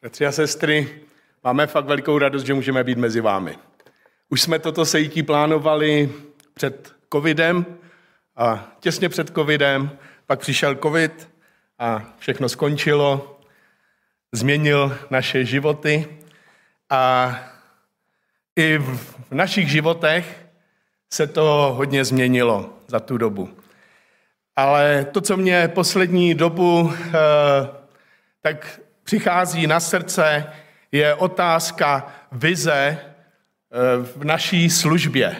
Bratři a sestry, máme fakt velikou radost, že můžeme být mezi vámi. Už jsme toto sejítí plánovali před covidem a těsně před covidem, pak přišel covid a všechno skončilo, změnil naše životy a i v našich životech se to hodně změnilo za tu dobu. Ale to, co mě poslední dobu eh, tak přichází na srdce, je otázka vize eh, v naší službě.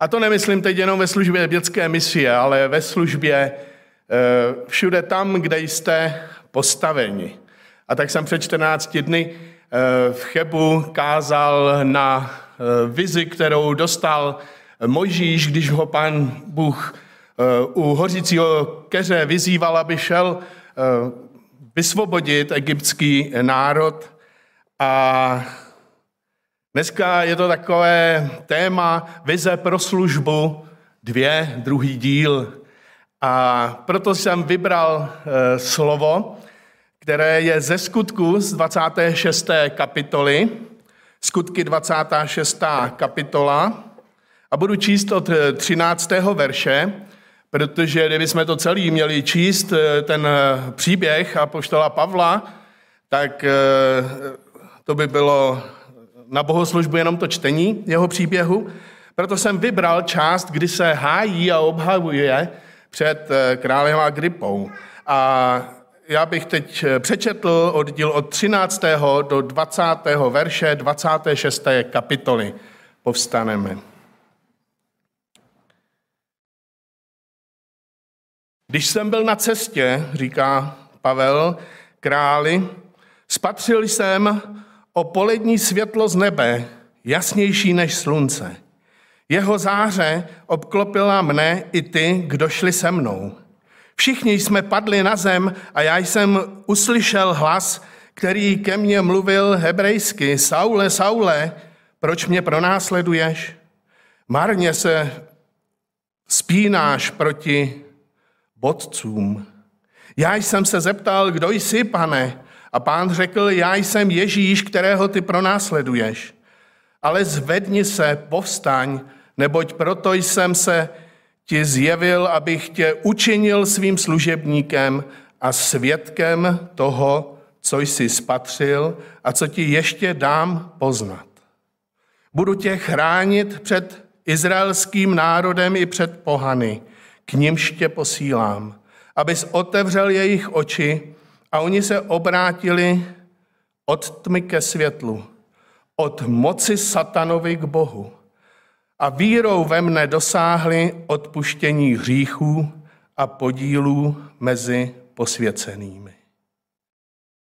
A to nemyslím teď jenom ve službě dětské misie, ale ve službě eh, všude tam, kde jste postaveni. A tak jsem před 14 dny v Chebu kázal na vizi, kterou dostal Mojžíš, když ho pan Bůh u hořícího keře vyzýval, aby šel vysvobodit egyptský národ. A dneska je to takové téma vize pro službu, dvě, druhý díl. A proto jsem vybral e, slovo, které je ze skutku z 26. kapitoly, skutky 26. kapitola, a budu číst od 13. verše Protože kdybychom to celý měli číst, eh, ten eh, příběh a poštola Pavla, tak eh, to by bylo na bohoslužbu jenom to čtení jeho příběhu. Proto jsem vybral část, kdy se hájí a obhavuje před králem Agripou. A já bych teď přečetl oddíl od 13. do 20. verše 26. kapitoly. Povstaneme. Když jsem byl na cestě, říká Pavel králi, spatřil jsem o polední světlo z nebe, jasnější než slunce. Jeho záře obklopila mne i ty, kdo šli se mnou. Všichni jsme padli na zem a já jsem uslyšel hlas, který ke mně mluvil hebrejsky. Saule, Saule, proč mě pronásleduješ? Marně se spínáš proti vodcům. Já jsem se zeptal, kdo jsi, pane? A pán řekl, já jsem Ježíš, kterého ty pronásleduješ. Ale zvedni se, povstaň, neboť proto jsem se ti zjevil, abych tě učinil svým služebníkem a svědkem toho, co jsi spatřil a co ti ještě dám poznat. Budu tě chránit před izraelským národem i před pohany, k nímž tě posílám, abys otevřel jejich oči a oni se obrátili od tmy ke světlu, od moci satanovi k Bohu a vírou ve mne dosáhli odpuštění hříchů a podílů mezi posvěcenými.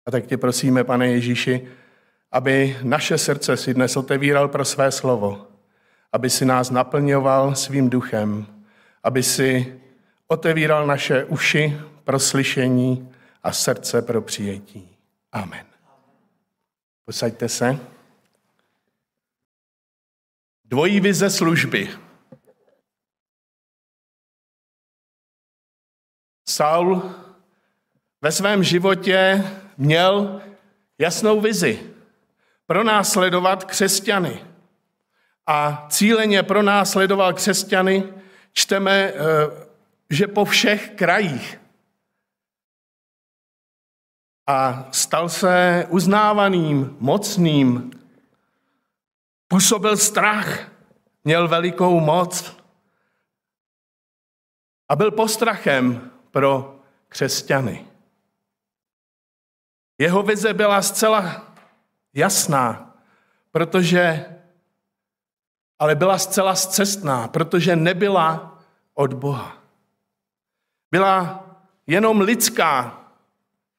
A tak tě prosíme, pane Ježíši, aby naše srdce si dnes otevíral pro své slovo, aby si nás naplňoval svým duchem, aby si otevíral naše uši pro slyšení a srdce pro přijetí. Amen. Posaďte se. Dvojí vize služby. Saul ve svém životě měl jasnou vizi. Pronásledovat křesťany. A cíleně pronásledoval křesťany čteme, eh, že po všech krajích. A stal se uznávaným, mocným, působil strach, měl velikou moc a byl postrachem pro křesťany. Jeho vize byla zcela jasná, protože ale byla zcela zcestná, protože nebyla od Boha. Byla jenom lidská,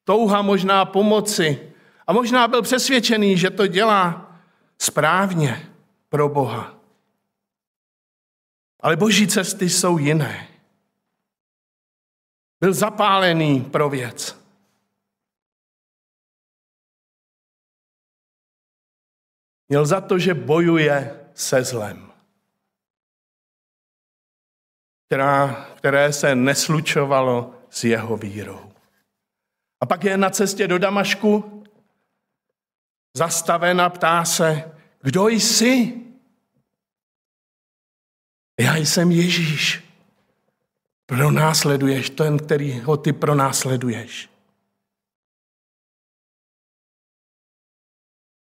touha možná pomoci a možná byl přesvědčený, že to dělá správně pro Boha. Ale boží cesty jsou jiné. Byl zapálený pro věc. Měl za to, že bojuje se zlem, která, které se neslučovalo s jeho vírou. A pak je na cestě do Damašku zastaven a ptá se, kdo jsi? Já jsem Ježíš. Pronásleduješ ten, který ho ty pronásleduješ.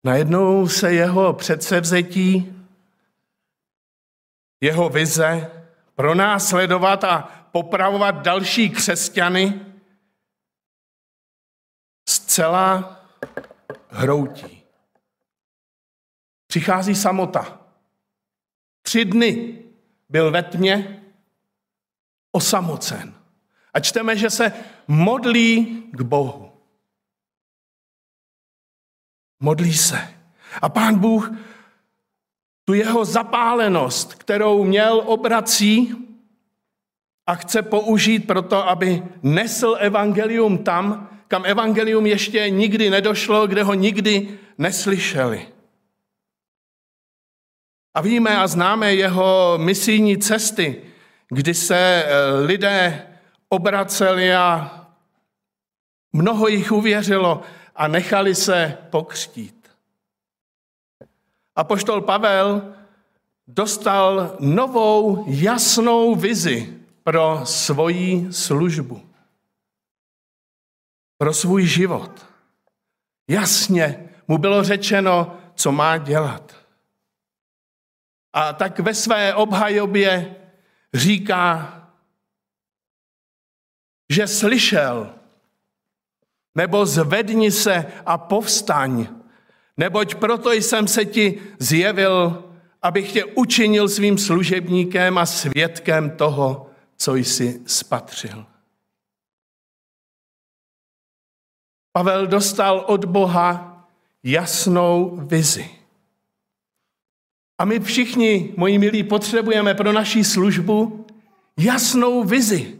Najednou se jeho předsevzetí, jeho vize pronásledovat a popravovat další křesťany zcela hroutí. Přichází samota. Tři dny byl ve tmě osamocen. A čteme, že se modlí k Bohu. Modlí se. A pán Bůh tu jeho zapálenost, kterou měl, obrací a chce použít proto, aby nesl evangelium tam, kam evangelium ještě nikdy nedošlo, kde ho nikdy neslyšeli. A víme a známe jeho misijní cesty, kdy se eh, lidé obraceli a mnoho jich uvěřilo a nechali se pokřtít. A poštol Pavel dostal novou jasnou vizi pro svoji službu, pro svůj život. Jasně mu bylo řečeno, co má dělat. A tak ve své obhajobě říká, že slyšel, nebo zvedni se a povstaň, neboť proto jsem se ti zjevil, abych tě učinil svým služebníkem a svědkem toho, co jsi spatřil. Pavel dostal od Boha jasnou vizi. A my všichni, moji milí, potřebujeme pro naší službu jasnou vizi.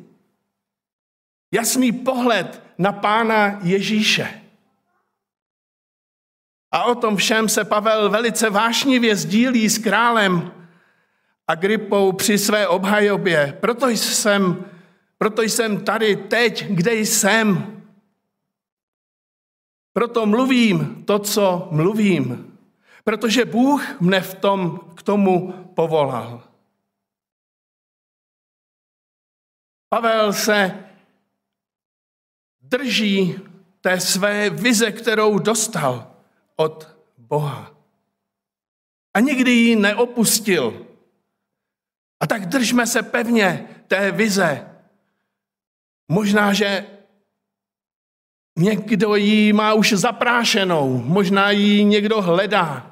Jasný pohled na Pána Ježíše. A o tom všem se Pavel velice vášnivě sdílí s králem Agripou při své obhajobě. Proto jsem, proto jsem tady teď, kde jsem. Proto mluvím to, co mluvím. Protože Bůh mne v tom k tomu povolal. Pavel se drží té své vize, kterou dostal od Boha. A nikdy ji neopustil. A tak držme se pevně té vize. Možná, že někdo ji má už zaprášenou, možná ji někdo hledá.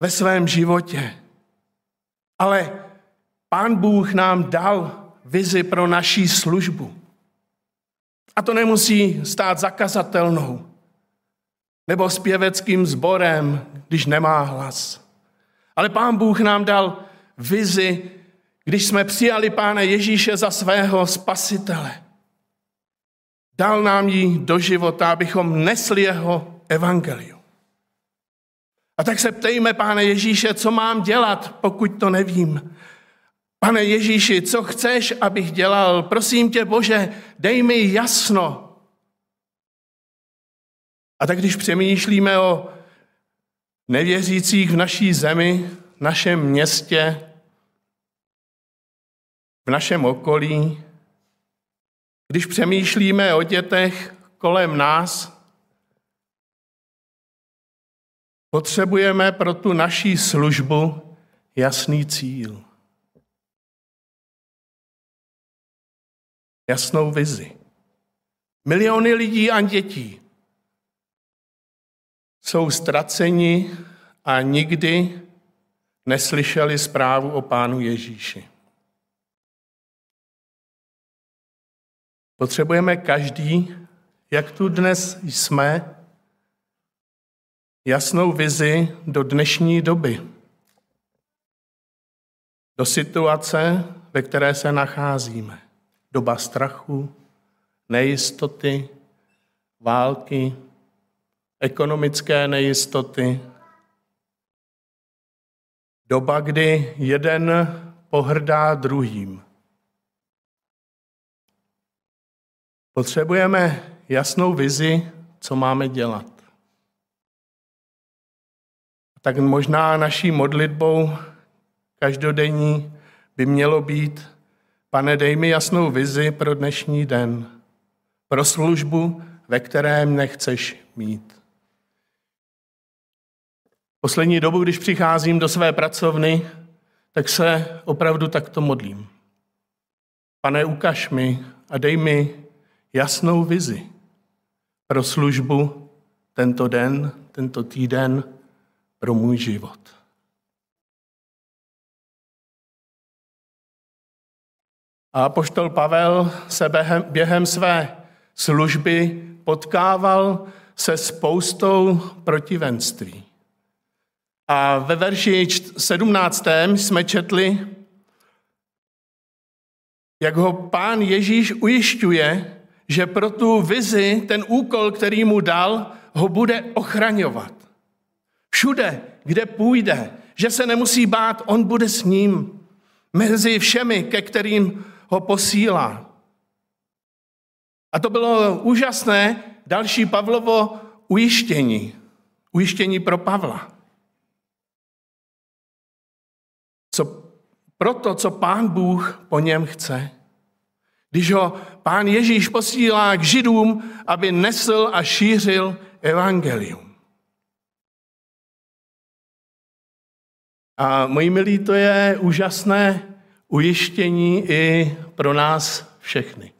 ve svém životě. Ale Pán Bůh nám dal vizi pro naší službu. A to nemusí stát zakazatelnou nebo zpěveckým sborem, když nemá hlas. Ale Pán Bůh nám dal vizi, když jsme přijali Pána Ježíše za svého spasitele. Dal nám ji do života, abychom nesli jeho evangelium. A tak se ptejme, pane Ježíše, co mám dělat, pokud to nevím. Pane Ježíši, co chceš, abych dělal? Prosím tě, Bože, dej mi jasno. A tak když přemýšlíme o nevěřících v naší zemi, v našem městě, v našem okolí, když přemýšlíme o dětech kolem nás, Potřebujeme pro tu naší službu jasný cíl. Jasnou vizi. Miliony lidí a dětí jsou ztraceni a nikdy neslyšeli zprávu o Pánu Ježíši. Potřebujeme každý, jak tu dnes jsme, jasnou vizi do dnešní doby, do situace, ve které se nacházíme. Doba strachu, nejistoty, války, ekonomické nejistoty. Doba, kdy jeden pohrdá druhým. Potřebujeme jasnou vizi, co máme dělat. Tak možná naší modlitbou každodenní by mělo být, pane, dej mi jasnou vizi pro dnešní den, pro službu, ve kterém nechceš mít. Poslední dobu, když přicházím do své pracovny, tak se opravdu takto modlím. Pane, ukaž mi a dej mi jasnou vizi pro službu tento den, tento týden, pro můj život. A poštol Pavel se během, během své služby potkával se spoustou protivenství. A ve verši 17. jsme četli, jak ho pán Ježíš ujišťuje, že pro tu vizi, ten úkol, který mu dal, ho bude ochraňovat. Všude, kde půjde, že se nemusí bát, on bude s ním. Mezi všemi, ke kterým ho posílá. A to bylo úžasné další Pavlovo ujištění. Ujištění pro Pavla. Co, pro to, co pán Bůh po něm chce. Když ho pán Ježíš posílá k židům, aby nesl a šířil evangelium. A moji milí, to je úžasné ujištění i pro nás všechny.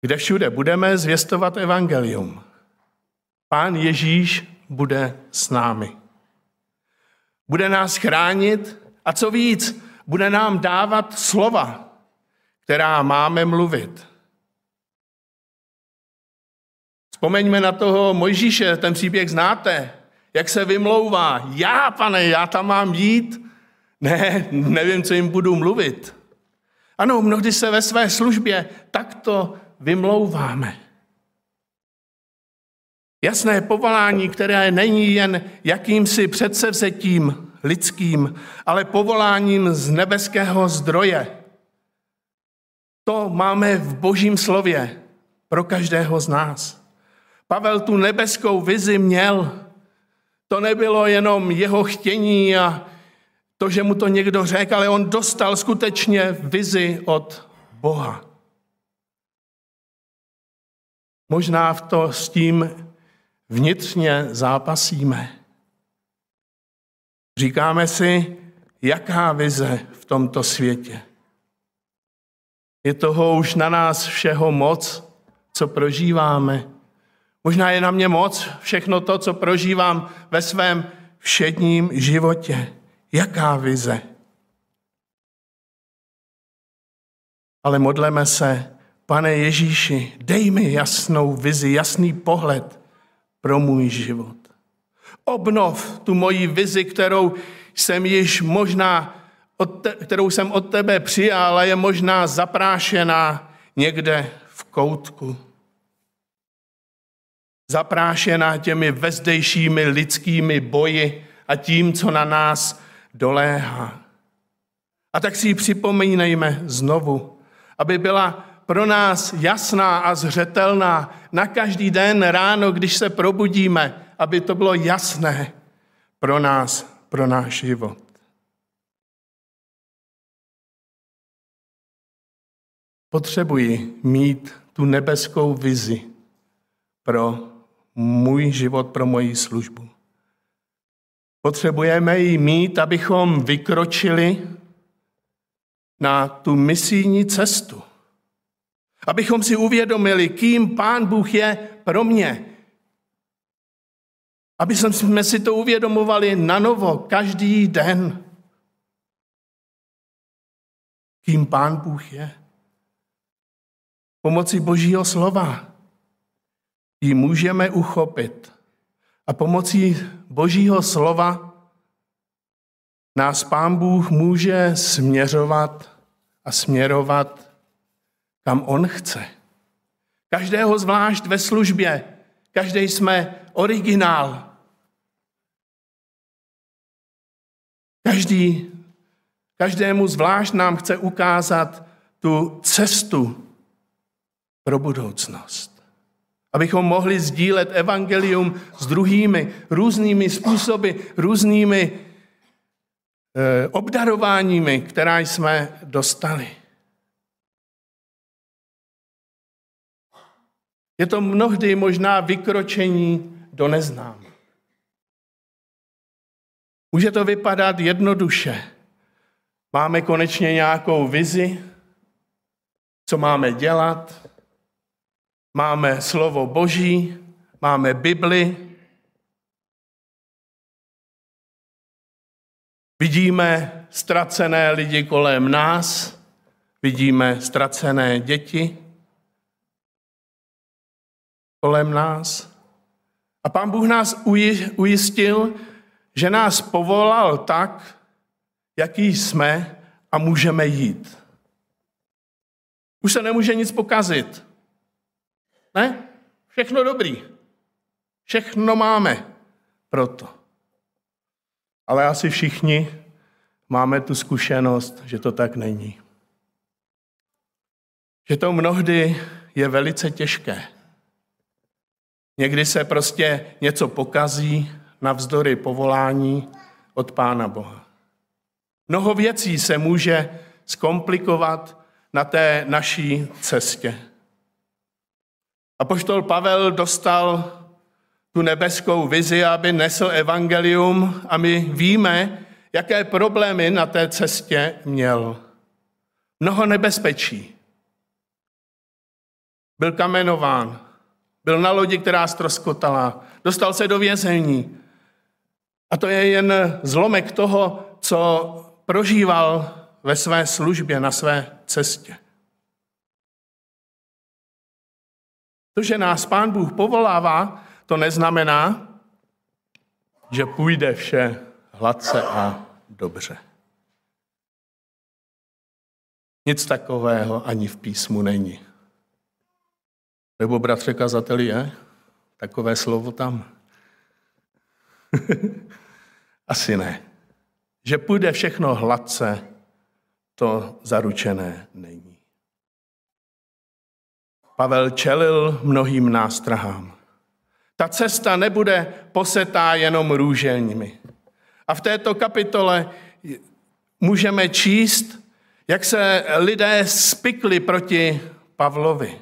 Kde všude budeme zvěstovat evangelium. Pán Ježíš bude s námi. Bude nás chránit a co víc, bude nám dávat slova, která máme mluvit. Vzpomeňme na toho Mojžíše, ten příběh znáte, jak se vymlouvá. Já, pane, já tam mám jít? Ne, nevím, co jim budu mluvit. Ano, mnohdy se ve své službě takto vymlouváme. Jasné povolání, které není jen jakýmsi předsevzetím lidským, ale povoláním z nebeského zdroje. To máme v božím slově pro každého z nás. Pavel tu nebeskou vizi měl. To nebylo jenom jeho chtění a to, že mu to někdo řekl, ale on dostal skutečně vizi od Boha. Možná v to s tím vnitřně zápasíme. Říkáme si, jaká vize v tomto světě. Je toho už na nás všeho moc, co prožíváme. Možná je na mě moc všechno to, co prožívám ve svém všedním životě. Jaká vize? Ale modleme se, pane Ježíši, dej mi jasnou vizi, jasný pohled pro můj život. Obnov tu moji vizi, kterou jsem již možná, te, kterou jsem od tebe přijal, a je možná zaprášená někde v koutku. Zaprášená těmi vezdejšími lidskými boji a tím, co na nás doléhá. A tak si ji připomínejme znovu, aby byla pro nás jasná a zřetelná na každý den ráno, když se probudíme, aby to bylo jasné pro nás, pro náš život. Potřebuji mít tu nebeskou vizi pro můj život, pro moji službu. Potřebujeme ji mít, abychom vykročili na tu misijní cestu. Abychom si uvědomili, kým Pán Bůh je pro mě, aby jsme si to uvědomovali na novo, každý den. Kým Pán Bůh je. Pomocí Božího slova ji můžeme uchopit. A pomocí Božího slova nás Pán Bůh může směřovat a směrovat, kam On chce. Každého zvlášť ve službě, každý jsme originál, Každý, každému zvlášť nám chce ukázat tu cestu, pro budoucnost. Abychom mohli sdílet evangelium s druhými různými způsoby, různými eh, obdarováními, která jsme dostali. Je to mnohdy možná vykročení do neznám. Může to vypadat jednoduše. Máme konečně nějakou vizi, co máme dělat, máme slovo Boží, máme Bibli, vidíme ztracené lidi kolem nás, vidíme ztracené děti kolem nás. A pán Bůh nás ujistil, že nás povolal tak, jaký jsme a můžeme jít. Už se nemůže nic pokazit. Ne? Všechno dobrý. Všechno máme proto. Ale asi všichni máme tu zkušenost, že to tak není. Že to mnohdy je velice těžké. Někdy se prostě něco pokazí navzdory povolání od Pána Boha. Mnoho věcí se může zkomplikovat na té naší cestě. A poštol Pavel dostal tu nebeskou vizi, aby nesl evangelium a my víme, jaké problémy na té cestě měl. Mnoho nebezpečí. Byl kamenován, byl na lodi, která stroskotala, dostal se do vězení. A to je jen zlomek toho, co prožíval ve své službě, na své cestě. To, že nás Pán Bůh povolává, to neznamená, že půjde vše hladce a dobře. Nic takového ani v písmu není. Nebo bratře kazateli je? Takové slovo tam? Asi ne. Že půjde všechno hladce, to zaručené není. Pavel čelil mnohým nástrahám. Ta cesta nebude posetá jenom růženími. A v této kapitole můžeme číst, jak se lidé spikli proti Pavlovi.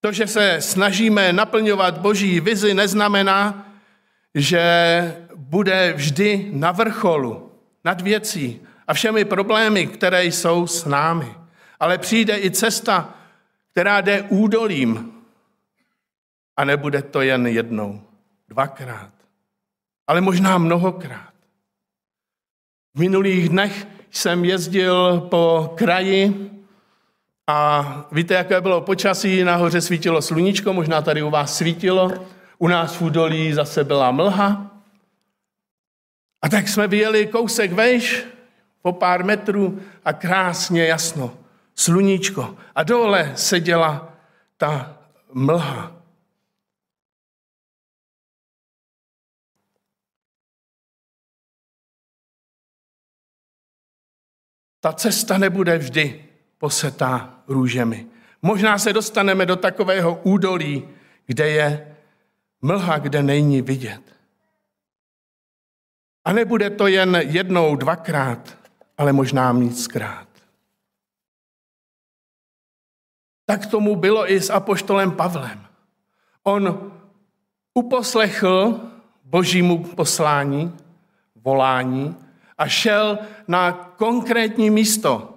To, že se snažíme naplňovat boží vizi, neznamená, že bude vždy na vrcholu, nad věcí a všemi problémy, které jsou s námi. Ale přijde i cesta, která jde údolím. A nebude to jen jednou, dvakrát, ale možná mnohokrát. V minulých dnech jsem jezdil po kraji a víte, jaké bylo počasí, nahoře svítilo sluníčko, možná tady u vás svítilo, u nás v údolí zase byla mlha. A tak jsme vyjeli kousek vejš, po pár metrů a krásně jasno, sluníčko. A dole seděla ta mlha. Ta cesta nebude vždy posetá růžemi. Možná se dostaneme do takového údolí, kde je mlha, kde není vidět. A nebude to jen jednou, dvakrát, ale možná víckrát. Tak tomu bylo i s apoštolem Pavlem. On uposlechl božímu poslání, volání a šel na konkrétní místo,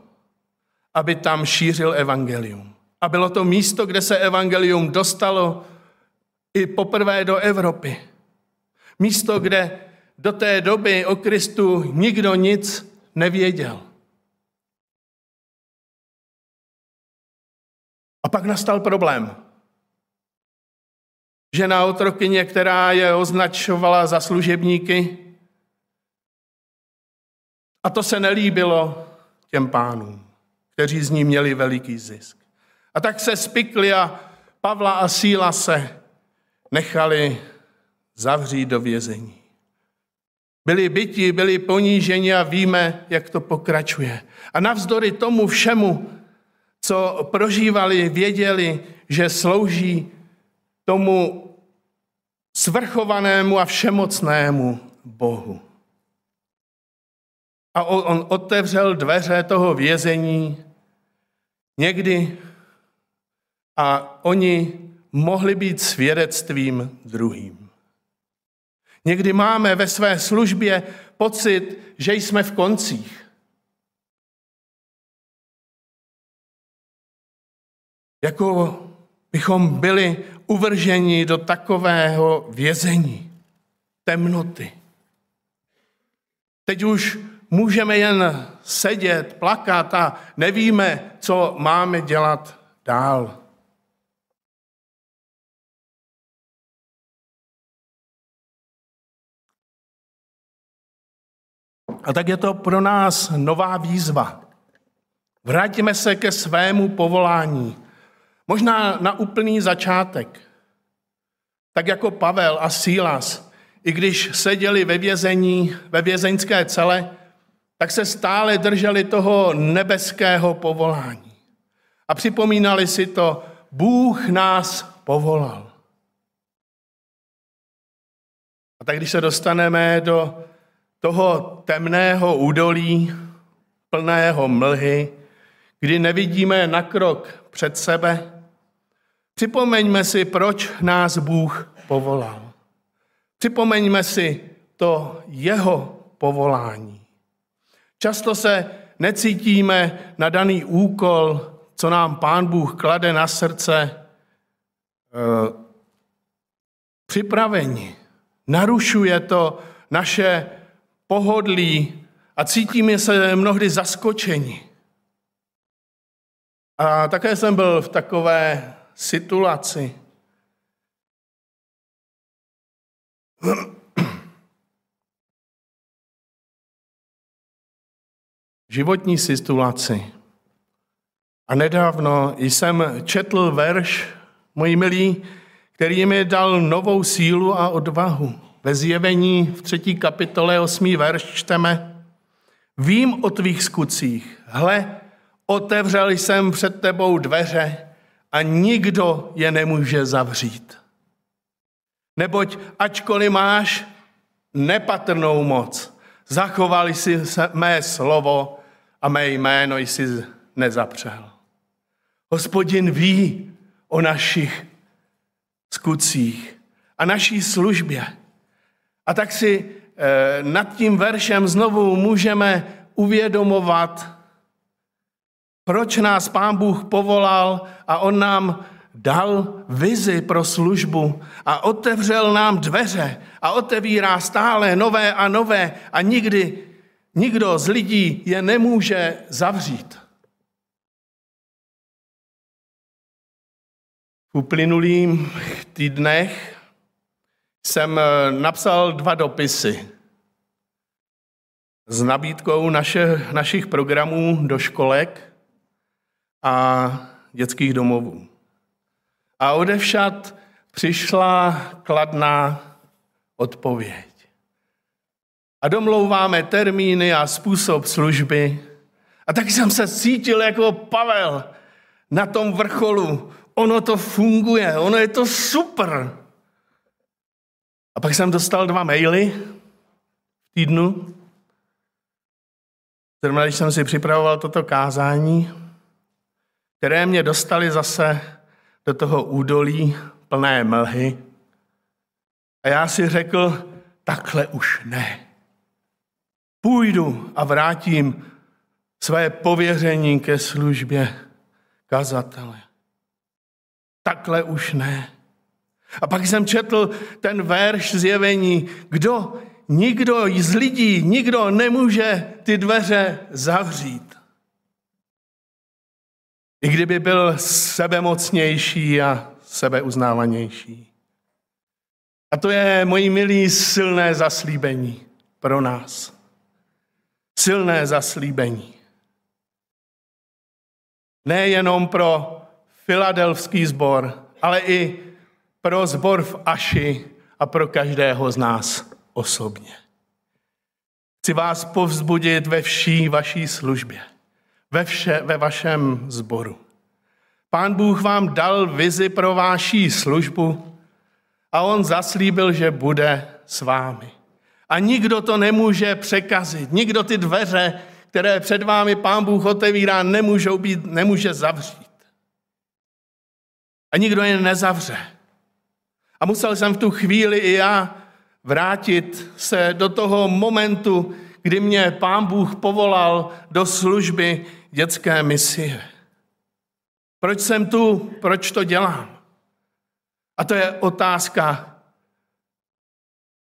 aby tam šířil evangelium. A bylo to místo, kde se evangelium dostalo i poprvé do Evropy. Místo, kde do té doby o Kristu nikdo nic nevěděl. A pak nastal problém. Žena otrokyně, která je označovala za služebníky, a to se nelíbilo těm pánům, kteří z ní měli veliký zisk. A tak se spikli a Pavla a Síla se nechali zavřít do vězení. Byli byti, byli poníženi a víme, jak to pokračuje. A navzdory tomu všemu co prožívali, věděli, že slouží tomu svrchovanému a všemocnému Bohu. A on otevřel dveře toho vězení někdy a oni mohli být svědectvím druhým. Někdy máme ve své službě pocit, že jsme v koncích. Jako bychom byli uvrženi do takového vězení, temnoty. Teď už můžeme jen sedět, plakat a nevíme, co máme dělat dál. A tak je to pro nás nová výzva. Vrátíme se ke svému povolání. Možná na úplný začátek. Tak jako Pavel a Sílas, i když seděli ve vězení, ve vězeňské cele, tak se stále drželi toho nebeského povolání. A připomínali si to, Bůh nás povolal. A tak když se dostaneme do toho temného údolí, plného mlhy, kdy nevidíme na krok před sebe, připomeňme si, proč nás Bůh povolal. Připomeňme si to jeho povolání. Často se necítíme na daný úkol, co nám Pán Bůh klade na srdce, eh, připraveni. Narušuje to naše pohodlí a cítíme se mnohdy zaskočeni. A také jsem byl v takové situaci. životní situaci. A nedávno jsem četl verš, můj milý, který mi dal novou sílu a odvahu. Ve zjevení v třetí kapitole osmý verš čteme Vím o tvých skutcích, hle, otevřel jsem před tebou dveře a nikdo je nemůže zavřít. Neboť ačkoliv máš nepatrnou moc, zachovali si mé slovo a mé jméno jsi nezapřel. Hospodin ví o našich skutcích a naší službě. A tak si eh, nad tím veršem znovu můžeme uvědomovat, proč nás Pán Bůh povolal a On nám dal vizi pro službu a otevřel nám dveře a otevírá stále nové a nové a nikdy nikdo z lidí je nemůže zavřít. V uplynulých týdnech jsem eh, napsal dva dopisy s nabídkou naše, našich programů do školek a dětských domovů. A odevšad přišla kladná odpověď. A domlouváme termíny a způsob služby. A tak jsem se cítil jako Pavel na tom vrcholu. Ono to funguje, ono je to super. A pak jsem dostal dva maily v týdnu, zrovna když jsem si připravoval toto kázání, které mě dostali zase do toho údolí plné mlhy. A já si řekl, takhle už ne. Půjdu a vrátím své pověření ke službě kazatele. Takhle už ne. A pak jsem četl ten verš zjevení, kdo, nikdo z lidí, nikdo nemůže ty dveře zavřít. I kdyby byl sebemocnější a sebeuznávanější. A to je, moji milí, silné zaslíbení pro nás. Silné zaslíbení. Nejenom pro filadelfský sbor, ale i pro zbor v Aši a pro každého z nás osobně. Chci vás povzbudit ve vší vaší službě ve, vše, ve vašem zboru. Pán Bůh vám dal vizi pro váší službu a on zaslíbil, že bude s vámi. A nikdo to nemůže překazit. Nikdo ty dveře, které před vámi pán Bůh otevírá, nemůžou být, nemůže zavřít. A nikdo je nezavře. A musel jsem v tu chvíli i já vrátit se do toho momentu, kdy mě pán Bůh povolal do služby dětské misie. Proč jsem tu, proč to dělám? A to je otázka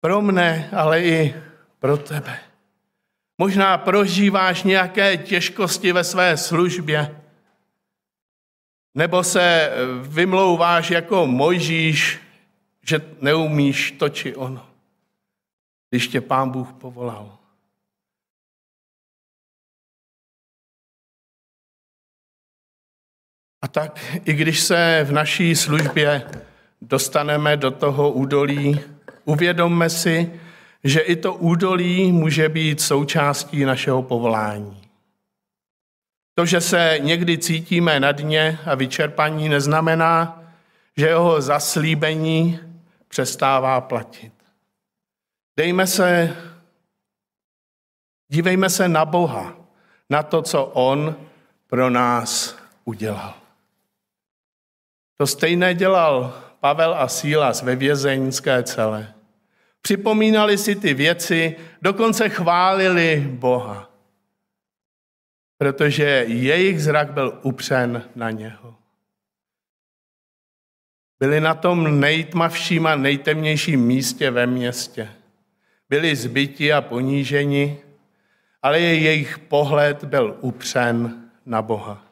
pro mne, ale i pro tebe. Možná prožíváš nějaké těžkosti ve své službě, nebo se vymlouváš jako Mojžíš, že neumíš to či ono, když tě pán Bůh povolal. A tak, i když se v naší službě dostaneme do toho údolí, uvědomme si, že i to údolí může být součástí našeho povolání. To, že se někdy cítíme na dně a vyčerpaní, neznamená, že jeho zaslíbení přestává platit. Dejme se, dívejme se na Boha, na to, co On pro nás udělal. To stejné dělal Pavel a Sílas ve vězeňské celé. Připomínali si ty věci, dokonce chválili Boha, protože jejich zrak byl upřen na něho. Byli na tom nejtmavším a nejtemnějším místě ve městě. Byli zbyti a poníženi, ale jejich pohled byl upřen na Boha.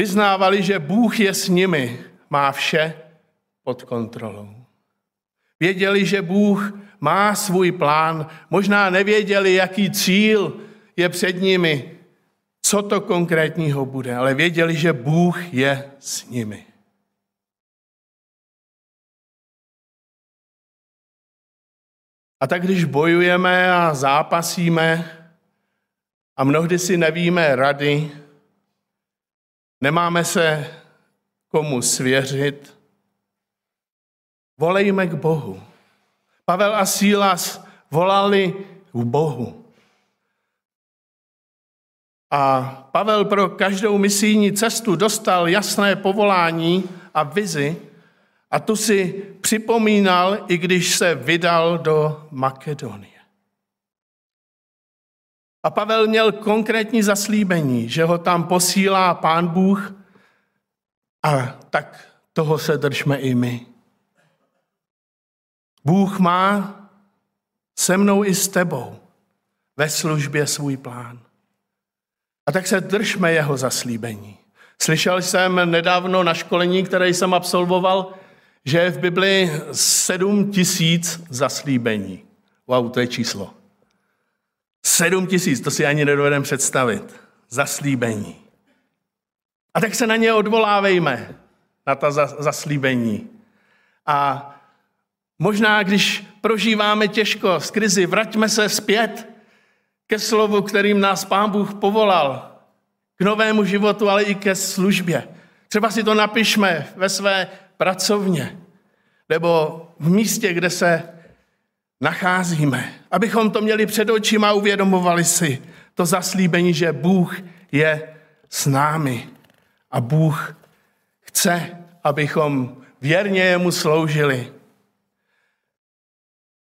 Vyznávali, že Bůh je s nimi, má vše pod kontrolou. Věděli, že Bůh má svůj plán, možná nevěděli, jaký cíl je před nimi, co to konkrétního bude, ale věděli, že Bůh je s nimi. A tak když bojujeme a zápasíme a mnohdy si nevíme rady, nemáme se komu svěřit, volejme k Bohu. Pavel a Sílas volali k Bohu. A Pavel pro každou misijní cestu dostal jasné povolání a vizi, a tu si připomínal, i když se vydal do Makedonie. A Pavel měl konkrétní zaslíbení, že ho tam posílá pán Bůh a tak toho se držme i my. Bůh má se mnou i s tebou ve službě svůj plán. A tak se držme jeho zaslíbení. Slyšel jsem nedávno na školení, které jsem absolvoval, že je v Bibli sedm tisíc zaslíbení. Wow, to je číslo. Sedm tisíc, to si ani nedovedeme představit. Zaslíbení. A tak se na ně odvolávejme, na ta zaslíbení. A možná, když prožíváme těžko z krizi, vraťme se zpět ke slovu, kterým nás Pán Bůh povolal, k novému životu, ale i ke službě. Třeba si to napišme ve své pracovně nebo v místě, kde se nacházíme. Abychom to měli před očima a uvědomovali si to zaslíbení, že Bůh je s námi a Bůh chce, abychom věrně jemu sloužili.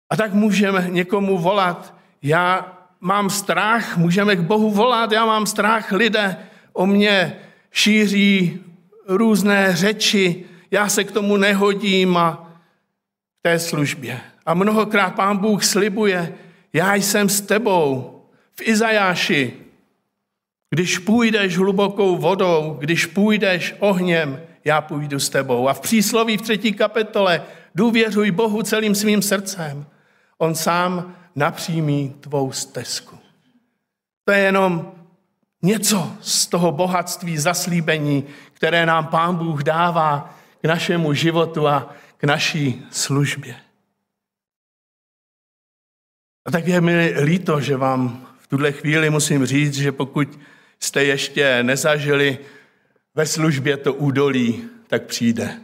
A tak můžeme někomu volat, já mám strach, můžeme k Bohu volat, já mám strach, lidé o mě šíří různé řeči, já se k tomu nehodím a té službě. A mnohokrát pán Bůh slibuje, já jsem s tebou. V Izajáši, když půjdeš hlubokou vodou, když půjdeš ohněm, já půjdu s tebou. A v přísloví v třetí kapitole důvěřuj Bohu celým svým srdcem. On sám napřímí tvou stezku. To je jenom něco z toho bohatství zaslíbení, které nám Pán Bůh dává k našemu životu a k naší službě. A tak je mi líto, že vám v tuhle chvíli musím říct, že pokud jste ještě nezažili ve službě to údolí, tak přijde.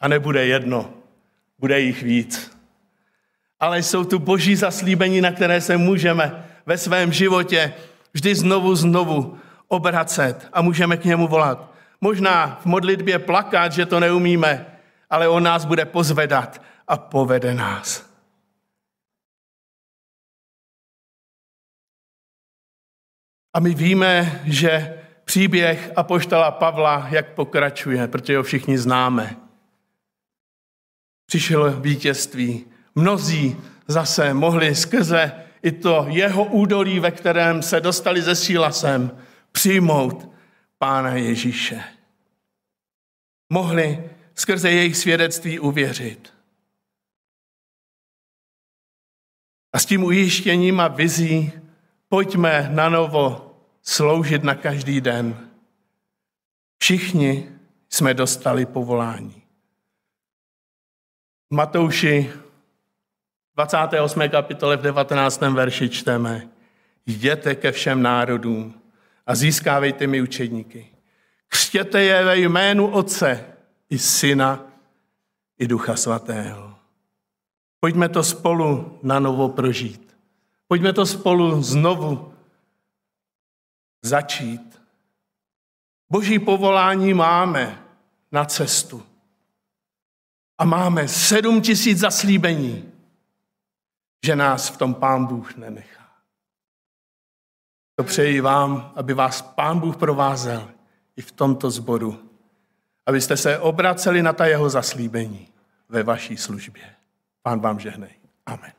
A nebude jedno, bude jich víc. Ale jsou tu boží zaslíbení, na které se můžeme ve svém životě vždy znovu, znovu obracet a můžeme k němu volat. Možná v modlitbě plakat, že to neumíme, ale on nás bude pozvedat a povede nás. A my víme, že příběh apoštola Pavla, jak pokračuje, protože ho všichni známe. Přišel vítězství. Mnozí zase mohli skrze i to jeho údolí, ve kterém se dostali ze sílasem, přijmout Pána Ježíše. Mohli skrze jejich svědectví uvěřit. A s tím ujištěním a vizí pojďme na novo sloužit na každý den. Všichni jsme dostali povolání. Matouši 28. kapitole v 19. verši čteme Jděte ke všem národům a získávejte mi učedníky. Křtěte je ve jménu Otce i Syna i Ducha Svatého. Pojďme to spolu na novo prožít. Pojďme to spolu znovu začít. Boží povolání máme na cestu. A máme sedm tisíc zaslíbení, že nás v tom Pán Bůh nenechá. To přeji vám, aby vás Pán Bůh provázel i v tomto sboru, abyste se obraceli na ta jeho zaslíbení ve vaší službě. Pán vám žehnej. Amen.